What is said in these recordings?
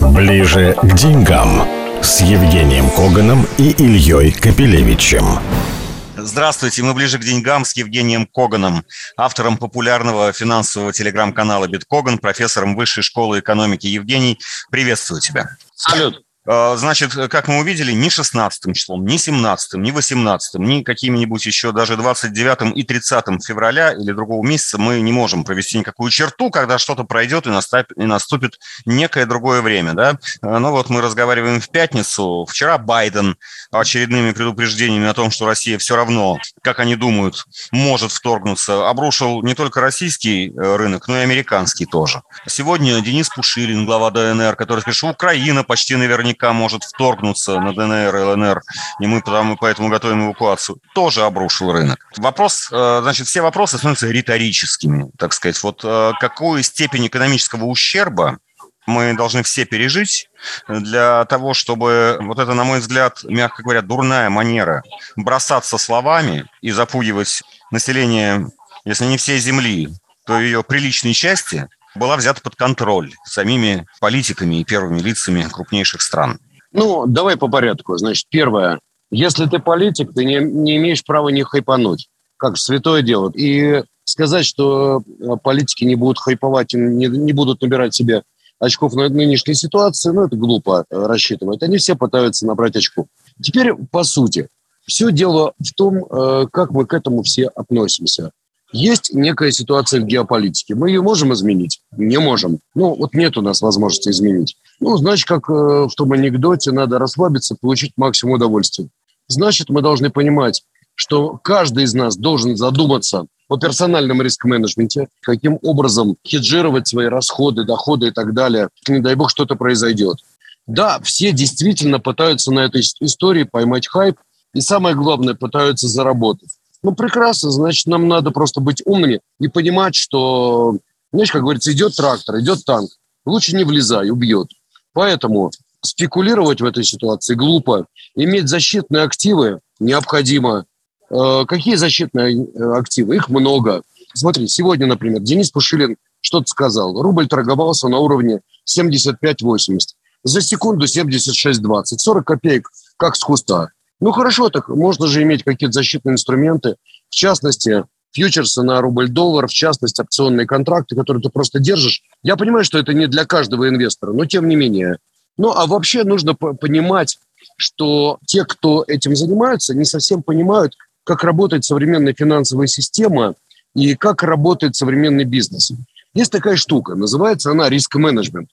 Ближе к деньгам с Евгением Коганом и Ильей Капелевичем. Здравствуйте, мы ближе к деньгам с Евгением Коганом, автором популярного финансового телеграм-канала «Биткоган», профессором Высшей школы экономики. Евгений, приветствую тебя. Салют. А, значит, как мы увидели, ни 16 числом, ни 17, ни 18, ни какими-нибудь еще даже 29 и 30 февраля или другого месяца мы не можем провести никакую черту, когда что-то пройдет и наступит, и наступит некое другое время. Да? А, ну вот мы разговариваем в пятницу. Вчера Байден очередными предупреждениями о том, что Россия все равно, как они думают, может вторгнуться, обрушил не только российский э, рынок, но и американский тоже. Сегодня Денис Пушилин, глава ДНР, который что Украина почти наверняка наверняка может вторгнуться на ДНР и ЛНР, и мы потому, поэтому готовим эвакуацию, тоже обрушил рынок. Вопрос, э, значит, все вопросы становятся риторическими, так сказать. Вот э, какую степень экономического ущерба мы должны все пережить для того, чтобы вот это, на мой взгляд, мягко говоря, дурная манера бросаться словами и запугивать население, если не всей земли, то ее приличной части, была взята под контроль самими политиками и первыми лицами крупнейших стран? Ну, давай по порядку. Значит, первое. Если ты политик, ты не, не имеешь права не хайпануть, как святое дело. И сказать, что э, политики не будут хайповать, не, не будут набирать себе очков на нынешней ситуации, ну, это глупо э, рассчитывать. Они все пытаются набрать очков. Теперь, по сути, все дело в том, э, как мы к этому все относимся. Есть некая ситуация в геополитике. Мы ее можем изменить? Не можем. Ну, вот нет у нас возможности изменить. Ну, значит, как э, в том анекдоте, надо расслабиться, получить максимум удовольствия. Значит, мы должны понимать, что каждый из нас должен задуматься о персональном риск-менеджменте, каким образом хеджировать свои расходы, доходы и так далее. Не дай бог, что-то произойдет. Да, все действительно пытаются на этой истории поймать хайп, и самое главное, пытаются заработать. Ну, прекрасно, значит, нам надо просто быть умными и понимать, что, знаешь, как говорится, идет трактор, идет танк. Лучше не влезай, убьет. Поэтому спекулировать в этой ситуации глупо. Иметь защитные активы необходимо. Э, какие защитные э, активы? Их много. Смотри, сегодня, например, Денис Пушилин что-то сказал. Рубль торговался на уровне 75-80. За секунду 76-20. 40 копеек, как с куста. Ну хорошо, так можно же иметь какие-то защитные инструменты, в частности, фьючерсы на рубль-доллар, в частности, опционные контракты, которые ты просто держишь. Я понимаю, что это не для каждого инвестора, но тем не менее. Ну, а вообще нужно понимать, что те, кто этим занимаются, не совсем понимают, как работает современная финансовая система и как работает современный бизнес. Есть такая штука, называется она риск-менеджмент.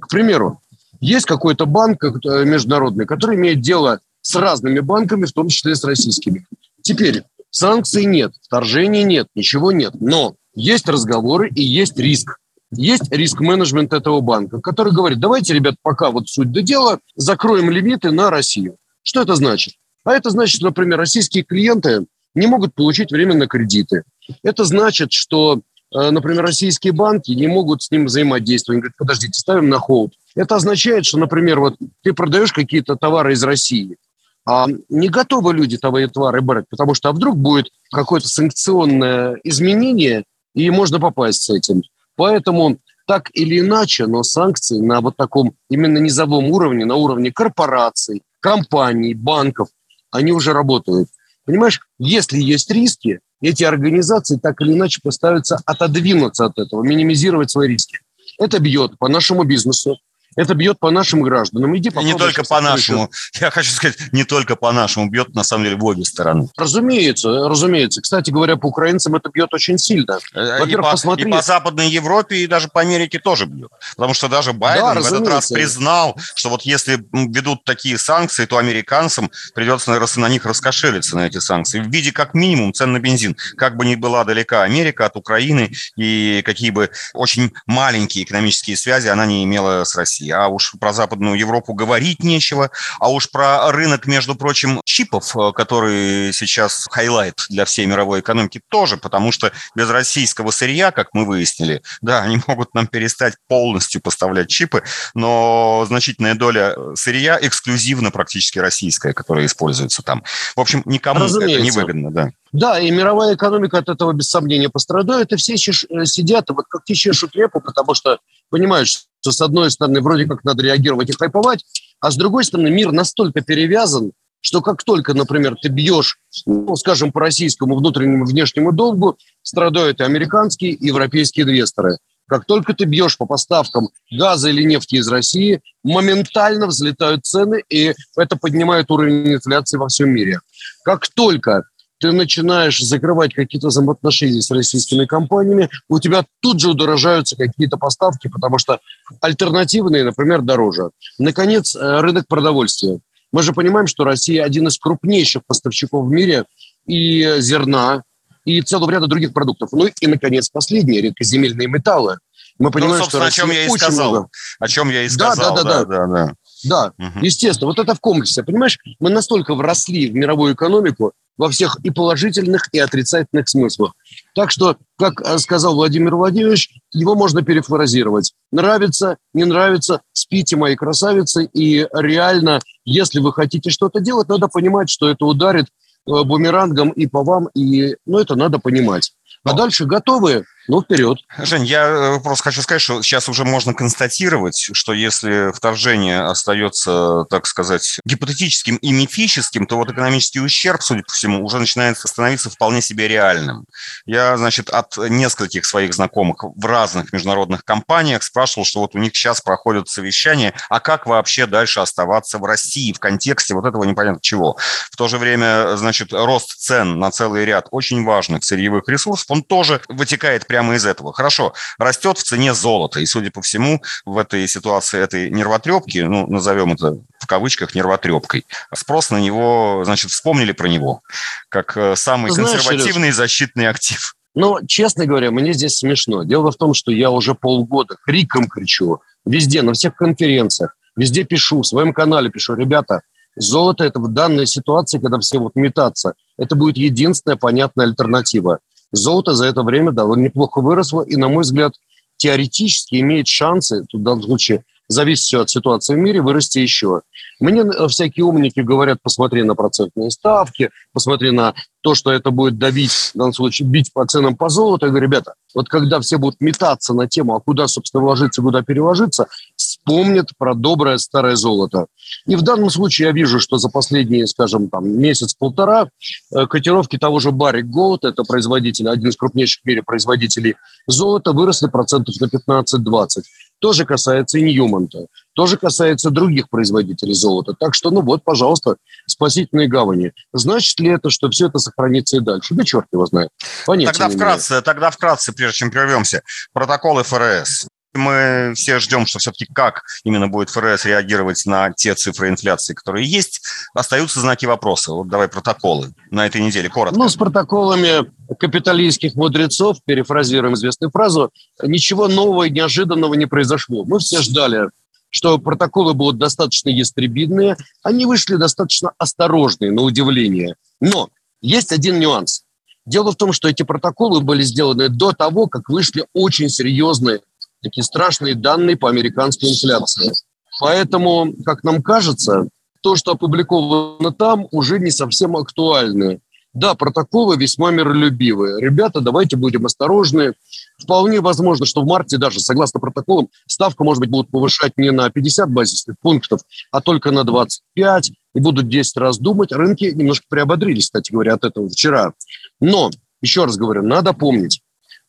К примеру, есть какой-то банк э, международный, который имеет дело с разными банками, в том числе с российскими. Теперь санкций нет, вторжений нет, ничего нет. Но есть разговоры и есть риск. Есть риск-менеджмент этого банка, который говорит, давайте, ребят, пока вот суть до дела, закроем лимиты на Россию. Что это значит? А это значит, например, российские клиенты не могут получить временно кредиты. Это значит, что, э, например, российские банки не могут с ним взаимодействовать. Они говорят, подождите, ставим на холд. Это означает, что, например, вот ты продаешь какие-то товары из России, а не готовы люди того товары брать, потому что а вдруг будет какое-то санкционное изменение, и можно попасть с этим. Поэтому так или иначе, но санкции на вот таком именно низовом уровне, на уровне корпораций, компаний, банков, они уже работают. Понимаешь, если есть риски, эти организации так или иначе постараются отодвинуться от этого, минимизировать свои риски. Это бьет по нашему бизнесу, это бьет по нашим гражданам. Иди не только по нашему. Я хочу сказать, не только по нашему. Бьет, на самом деле, в обе стороны. Разумеется, разумеется. Кстати говоря, по украинцам это бьет очень сильно. Э, и посмотри. И по Западной Европе, и даже по Америке тоже бьет. Потому что даже Байден да, в этот раз признал, что вот если ведут такие санкции, то американцам придется наверное, на них раскошелиться, на эти санкции. В виде, как минимум, цен на бензин. Как бы ни была далека Америка от Украины, и какие бы очень маленькие экономические связи она не имела с Россией. России. А уж про Западную Европу говорить нечего. А уж про рынок, между прочим, чипов, э, который сейчас highlight для всей мировой экономики, тоже, потому что без российского сырья, как мы выяснили, да, они могут нам перестать полностью поставлять чипы, но значительная доля сырья эксклюзивно практически российская, которая используется там. В общем, никому Разумеется. это не выгодно, да. Да, и мировая экономика от этого без сомнения пострадает, и все э, сидят, вот как те чешут репу, потому что понимают, что, с одной стороны, вроде как надо реагировать и хайповать, а с другой стороны, мир настолько перевязан, что как только, например, ты бьешь, ну, скажем, по российскому внутреннему внешнему долгу, страдают и американские, и европейские инвесторы. Как только ты бьешь по поставкам газа или нефти из России, моментально взлетают цены, и это поднимает уровень инфляции во всем мире. Как только ты начинаешь закрывать какие-то взаимоотношения с российскими компаниями, у тебя тут же удорожаются какие-то поставки, потому что альтернативные, например, дороже. Наконец, э, рынок продовольствия. Мы же понимаем, что Россия один из крупнейших поставщиков в мире и зерна, и целого ряда других продуктов. Ну и, наконец, последние редкоземельные металлы. Мы понимаем, ну, что о чем я и сказал. Много... О чем я и сказал. Да, да, да. да, да, да. Да, угу. естественно. Вот это в комплексе. Понимаешь, мы настолько вросли в мировую экономику во всех и положительных, и отрицательных смыслах. Так что, как э, сказал Владимир Владимирович, его можно перефразировать. Нравится, не нравится, спите, мои красавицы. И реально, если вы хотите что-то делать, надо понимать, что это ударит э, бумерангом и по вам, и ну, это надо понимать. А дальше готовы ну, вперед. Жень, я э, просто хочу сказать, что сейчас уже можно констатировать, что если вторжение остается, так сказать, гипотетическим и мифическим, то вот экономический ущерб, судя по всему, уже начинает становиться вполне себе реальным. Я, значит, от нескольких своих знакомых в разных международных компаниях спрашивал, что вот у них сейчас проходят совещания, а как вообще дальше оставаться в России в контексте вот этого непонятно чего. В то же время, значит, рост цен на целый ряд очень важных сырьевых ресурсов, он тоже вытекает прямо из этого. Хорошо, растет в цене золото, и, судя по всему, в этой ситуации этой нервотрепки, ну, назовем это в кавычках нервотрепкой, спрос на него, значит, вспомнили про него, как э, самый Знаешь, консервативный Сереж, защитный актив. Ну, честно говоря, мне здесь смешно. Дело в том, что я уже полгода криком кричу, везде, на всех конференциях, везде пишу, в своем канале пишу, ребята, золото – это в данной ситуации, когда все вот метаться, это будет единственная понятная альтернатива. Золото за это время довольно неплохо выросло, и, на мой взгляд, теоретически имеет шансы, тут в данном случае зависит все от ситуации в мире, вырасти еще. Мне э, всякие умники говорят, посмотри на процентные ставки, посмотри на то, что это будет давить, в данном случае бить по ценам по золоту. Я говорю, ребята, вот когда все будут метаться на тему, а куда, собственно, вложиться, куда переложиться, вспомнят про доброе старое золото. И в данном случае я вижу, что за последние, скажем, там, месяц-полтора э, котировки того же Барик Gold, это производитель, один из крупнейших в мире производителей золота, выросли процентов на 15-20. Тоже касается и Ньюмонта, тоже касается других производителей золота. Так что, ну вот, пожалуйста, спасительные гавани. Значит ли это, что все это сохранится и дальше? Да черт его знает. Понятия тогда вкратце, тогда вкратце, прежде чем прервемся, протоколы ФРС мы все ждем, что все-таки как именно будет ФРС реагировать на те цифры инфляции, которые есть, остаются знаки вопроса. Вот давай протоколы на этой неделе, коротко. Ну, с протоколами капиталистских мудрецов, перефразируем известную фразу, ничего нового и неожиданного не произошло. Мы все ждали что протоколы будут достаточно ястребидные, они вышли достаточно осторожные, на удивление. Но есть один нюанс. Дело в том, что эти протоколы были сделаны до того, как вышли очень серьезные такие страшные данные по американской инфляции. Поэтому, как нам кажется, то, что опубликовано там, уже не совсем актуально. Да, протоколы весьма миролюбивые. Ребята, давайте будем осторожны. Вполне возможно, что в марте даже, согласно протоколам, ставка, может быть, будут повышать не на 50 базисных пунктов, а только на 25, и будут 10 раз думать. Рынки немножко приободрились, кстати говоря, от этого вчера. Но, еще раз говорю, надо помнить,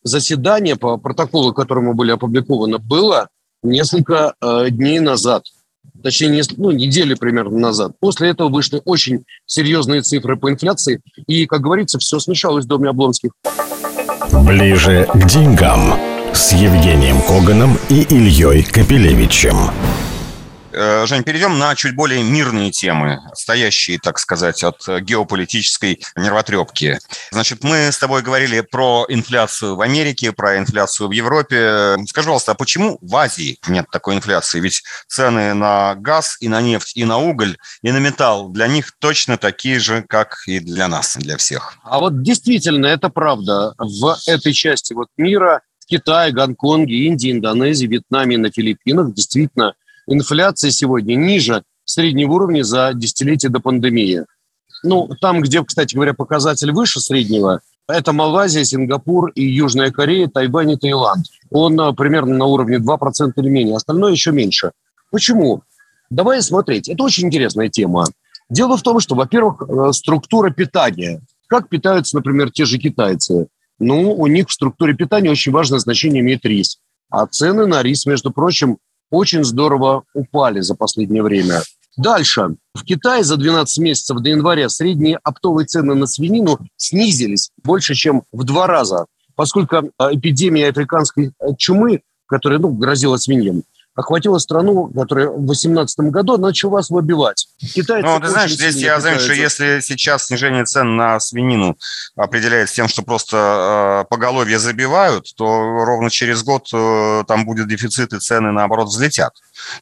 заседание по протоколу, которому были опубликованы, было несколько э, дней назад. Точнее, не, ну, недели примерно назад. После этого вышли очень серьезные цифры по инфляции. И, как говорится, все смешалось в доме Облонских. Ближе к деньгам с Евгением Коганом и Ильей Капелевичем. Э, Жень, перейдем на чуть более мирные темы, стоящие, так сказать, от геополитической нервотрепки. Значит, мы с тобой говорили про инфляцию в Америке, про инфляцию в Европе. Скажи, пожалуйста, а почему в Азии нет такой инфляции? Ведь цены на газ и на нефть, и на уголь, и на металл для них точно такие же, как и для нас, для всех. А вот действительно, это правда. В этой части вот мира в Китае, Гонконге, Индии, Индонезии, Вьетнаме и на Филиппинах действительно инфляция сегодня ниже среднего уровня за десятилетие до пандемии. Ну, там, где, кстати говоря, показатель выше среднего, Это Малайзия, Сингапур и Южная Корея, Тайвань и Таиланд. Он а, примерно на уровне 2% или менее, остальное еще меньше. Почему? Давай смотреть. Это очень интересная тема. Дело в том, что, во-первых, э, структура питания. Как питаются, например, те же китайцы? Ну, у них в структуре питания очень важное значение имеет рис. А цены на рис, между прочим, очень здорово упали за последнее время. Дальше. В Китае за 12 месяцев до января средние оптовые цены на свинину снизились больше, чем в два раза, поскольку э, эпидемия африканской э, чумы, которая ну, грозила свиньям, охватила страну, которая в 2018 году начала выбивать. Китайцы ну, ты знаешь, здесь я знаю, что если сейчас снижение цен на свинину определяется тем, что просто э, поголовье забивают, то ровно через год э, там будет дефицит и цены, наоборот, взлетят.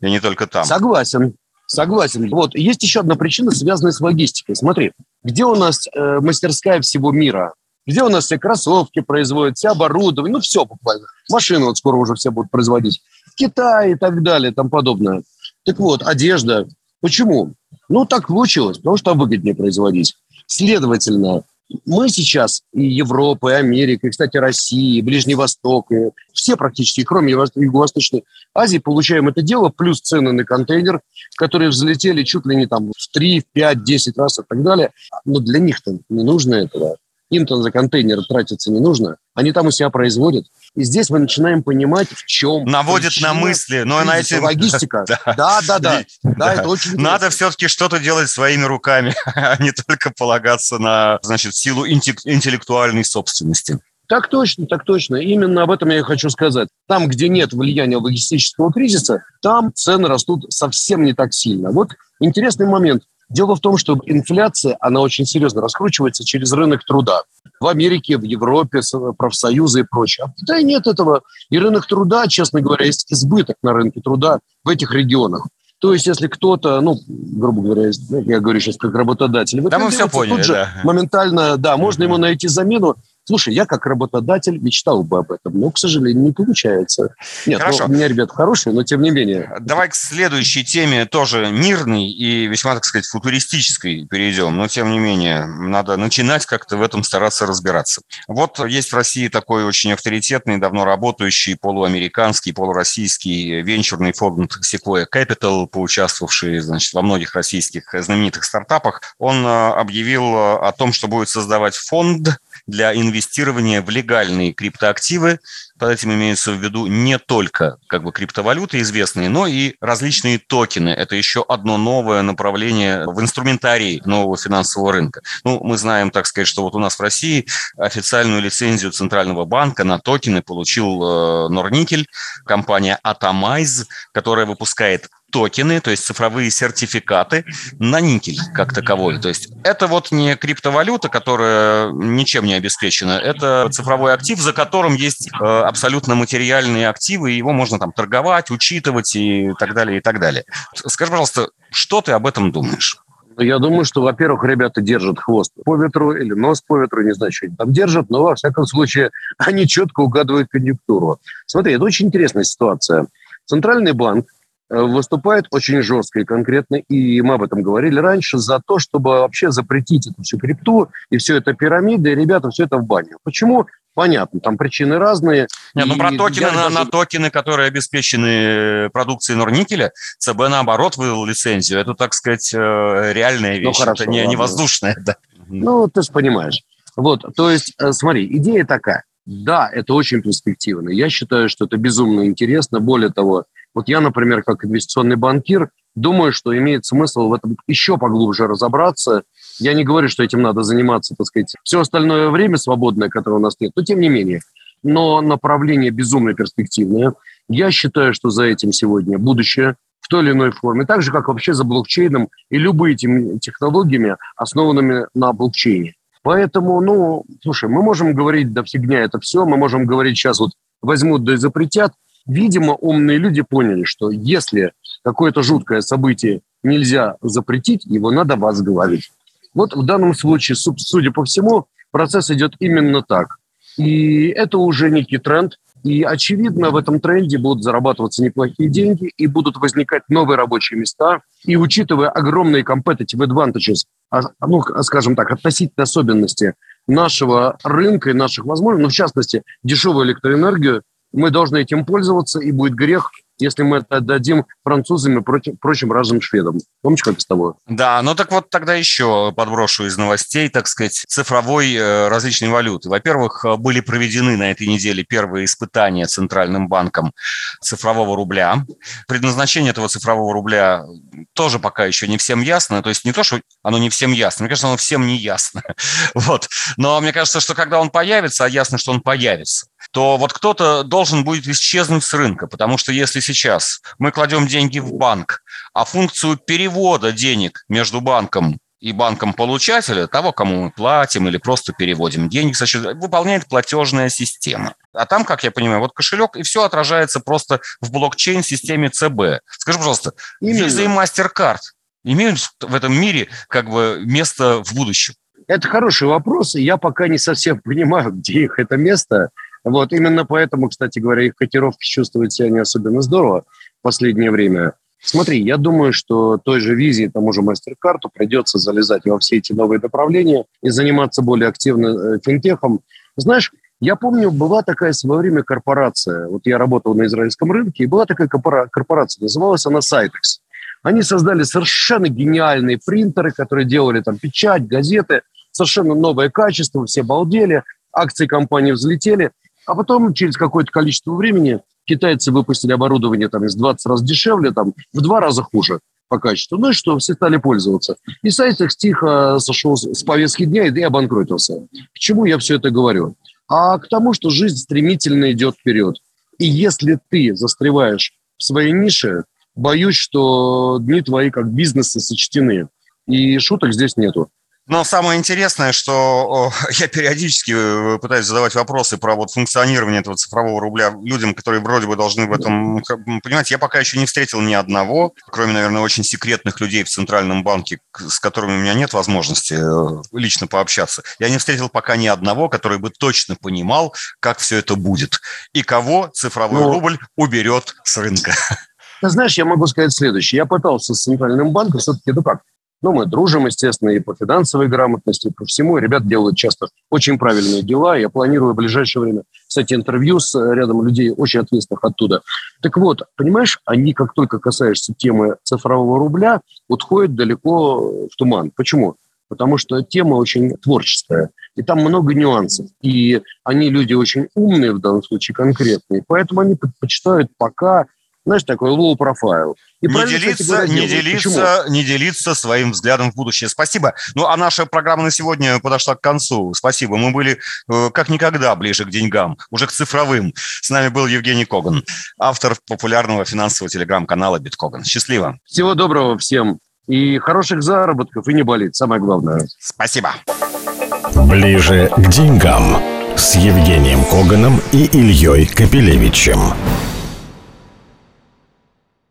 И не только там. Согласен. Согласен. Вот, есть еще одна причина, связанная с логистикой. Смотри, где у нас э, мастерская всего мира? Где у нас все кроссовки производят, все оборудование, ну все буквально. Машины вот скоро уже все будут производить. Китай и так далее, и тому подобное. Так вот, одежда. Почему? Ну, так получилось, потому что выгоднее производить. Следовательно, мы сейчас и Европа, и Америка, и, кстати, Россия, и Ближний Восток, и все практически, кроме Юго-Восточной Азии, получаем это дело, плюс цены на контейнер, которые взлетели чуть ли не там в 3, в 5, 10 раз и так далее. Но для них-то не нужно этого. Им-то за контейнер тратиться не нужно. Они там у себя производят. И здесь мы начинаем понимать, в чем... Наводит на мысли. Но на эти... Логистика. Да, да, да. Да, это очень Надо все-таки что-то делать своими руками, а не только полагаться на, значит, силу интеллектуальной собственности. Так точно, так точно. Именно об этом я и хочу сказать. Там, где нет влияния логистического кризиса, там цены растут совсем не так сильно. Вот интересный момент. Дело в том, что инфляция, она очень серьезно раскручивается через рынок труда. В Америке, в Европе, профсоюзы и прочее. А в Китае нет этого. И рынок труда, честно говоря, есть избыток на рынке труда в этих регионах. То есть, если кто-то, ну, грубо говоря, я говорю сейчас как работодатель, да мы все поняли, тут же да. моментально, да, можно ему найти замену, Слушай, я как работодатель мечтал бы об этом, но, к сожалению, не получается. Нет, ну, Хорошо. Ну, у меня ребята хорошие, но тем не менее. Давай к следующей теме, тоже мирной и весьма, так сказать, футуристической перейдем, но, тем не менее, надо начинать как-то в этом стараться разбираться. Вот есть в России такой очень авторитетный, давно работающий полуамериканский, полуроссийский венчурный фонд Sequoia Capital, поучаствовавший, значит, во многих российских знаменитых стартапах. Он э, объявил о том, что будет создавать фонд, для инвестирования в легальные криптоактивы. Под этим имеется в виду не только как бы криптовалюты известные, но и различные токены. Это еще одно новое направление в инструментарии нового финансового рынка. Ну, мы знаем, так сказать, что вот у нас в России официальную лицензию Центрального банка на токены получил э, Норникель, компания Atomize, которая выпускает токены, то есть цифровые сертификаты на никель как таковой. То есть это вот не криптовалюта, которая ничем не обеспечена, это цифровой актив, за которым есть э, абсолютно материальные активы, и его можно там торговать, учитывать и так далее, и так далее. Скажи, пожалуйста, что ты об этом думаешь? Я думаю, что, во-первых, ребята держат хвост по ветру или нос по ветру, не знаю, что они там держат, но, во всяком случае, они четко угадывают конъюнктуру. Смотри, это очень интересная ситуация. Центральный банк выступает очень жестко и конкретно, и мы об этом говорили раньше, за то, чтобы вообще запретить эту всю крипту и все это пирамиды, и ребята, все это в баню. Почему? Понятно, там причины разные. Нет, ну про токены, на, даже... на токены, которые обеспечены продукцией Норникеля, ЦБ наоборот вывел лицензию. Это, так сказать, э, реальная ну, вещь, ну, хорошо, это не, не воздушная. Да. Ну, ты же понимаешь. Вот, то есть, э, смотри, идея такая. Да, это очень перспективно. Я считаю, что это безумно интересно. Более того, вот я, например, как инвестиционный банкир, думаю, что имеет смысл в этом еще поглубже разобраться. Я не говорю, что этим надо заниматься, так сказать, все остальное время свободное, которое у нас нет, но тем не менее. Но направление безумно перспективное. Я считаю, что за этим сегодня будущее в той или иной форме, так же, как вообще за блокчейном и этими технологиями, основанными на блокчейне. Поэтому, ну, слушай, мы можем говорить, да фигня это все, мы можем говорить сейчас вот возьмут да и запретят, Видимо, умные люди поняли, что если какое-то жуткое событие нельзя запретить, его надо возглавить. Вот в данном случае, судя по всему, процесс идет именно так. И это уже некий тренд. И, очевидно, в этом тренде будут зарабатываться неплохие деньги и будут возникать новые рабочие места. И учитывая огромные competitive advantages, а, ну, скажем так, относительные особенности нашего рынка и наших возможностей, ну, в частности, дешевую электроэнергию, мы должны этим пользоваться, и будет грех если мы это отдадим французам и прочим разным шведам. Помнишь, как с тобой? Да, ну так вот тогда еще подброшу из новостей, так сказать, цифровой э, различной валюты. Во-первых, э, были проведены на этой неделе первые испытания Центральным банком цифрового рубля. Предназначение этого цифрового рубля тоже пока еще не всем ясно. То есть не то, что оно не всем ясно, мне кажется, оно всем не ясно. Вот. Но мне кажется, что когда он появится, а ясно, что он появится, то вот кто-то должен будет исчезнуть с рынка, потому что если сейчас мы кладем деньги в банк, а функцию перевода денег между банком и банком получателя, того, кому мы платим или просто переводим деньги, выполняет платежная система. А там, как я понимаю, вот кошелек, и все отражается просто в блокчейн-системе ЦБ. Скажи, пожалуйста, Именно. Visa и MasterCard имеют в этом мире как бы место в будущем? Это хороший вопрос, и я пока не совсем понимаю, где их это место. Вот именно поэтому, кстати говоря, их котировки чувствуют себя не особенно здорово в последнее время. Смотри, я думаю, что той же визе, тому же мастер-карту придется залезать во все эти новые направления и заниматься более активно э, финтехом. Знаешь, я помню, была такая в свое время корпорация. Вот я работал на израильском рынке, и была такая корпорация, называлась она Cytex. Они создали совершенно гениальные принтеры, которые делали там печать, газеты, совершенно новое качество, все балдели, акции компании взлетели. А потом, через какое-то количество времени, китайцы выпустили оборудование там из 20 раз дешевле, там в два раза хуже по качеству. Ну и что, все стали пользоваться. И Сайтекс тихо сошел с повестки дня и обанкротился. К чему я все это говорю? А к тому, что жизнь стремительно идет вперед. И если ты застреваешь в своей нише, боюсь, что дни твои как бизнеса сочтены. И шуток здесь нету. Но самое интересное, что я периодически э, пытаюсь задавать вопросы про вот функционирование этого цифрового рубля людям, которые вроде бы должны в этом понимать. Я пока еще не встретил ни одного, кроме, наверное, очень секретных людей в Центральном банке, с которыми у меня нет возможности э, лично пообщаться. Я не встретил пока ни одного, который бы точно понимал, как все это будет и кого цифровой Но... рубль уберет с рынка. Ты знаешь, я могу сказать следующее. Я пытался с Центральным банком все-таки, ну как, ну, мы дружим, естественно, и по финансовой грамотности, и по всему. Ребят делают часто очень правильные дела. Я планирую в ближайшее время, кстати, интервью с рядом людей очень ответственных оттуда. Так вот, понимаешь, они, как только касаешься темы цифрового рубля, отходят далеко в туман. Почему? Потому что тема очень творческая, и там много нюансов. И они люди очень умные в данном случае, конкретные. Поэтому они предпочитают пока знаешь, такой low profile. И не делиться, не, делиться, не делиться своим взглядом в будущее. Спасибо. Ну, а наша программа на сегодня подошла к концу. Спасибо. Мы были э, как никогда ближе к деньгам, уже к цифровым. С нами был Евгений Коган, автор популярного финансового телеграм-канала «Биткоган». Счастливо. Всего доброго всем. И хороших заработков, и не болит. Самое главное. Спасибо. Ближе к деньгам с Евгением Коганом и Ильей Капелевичем.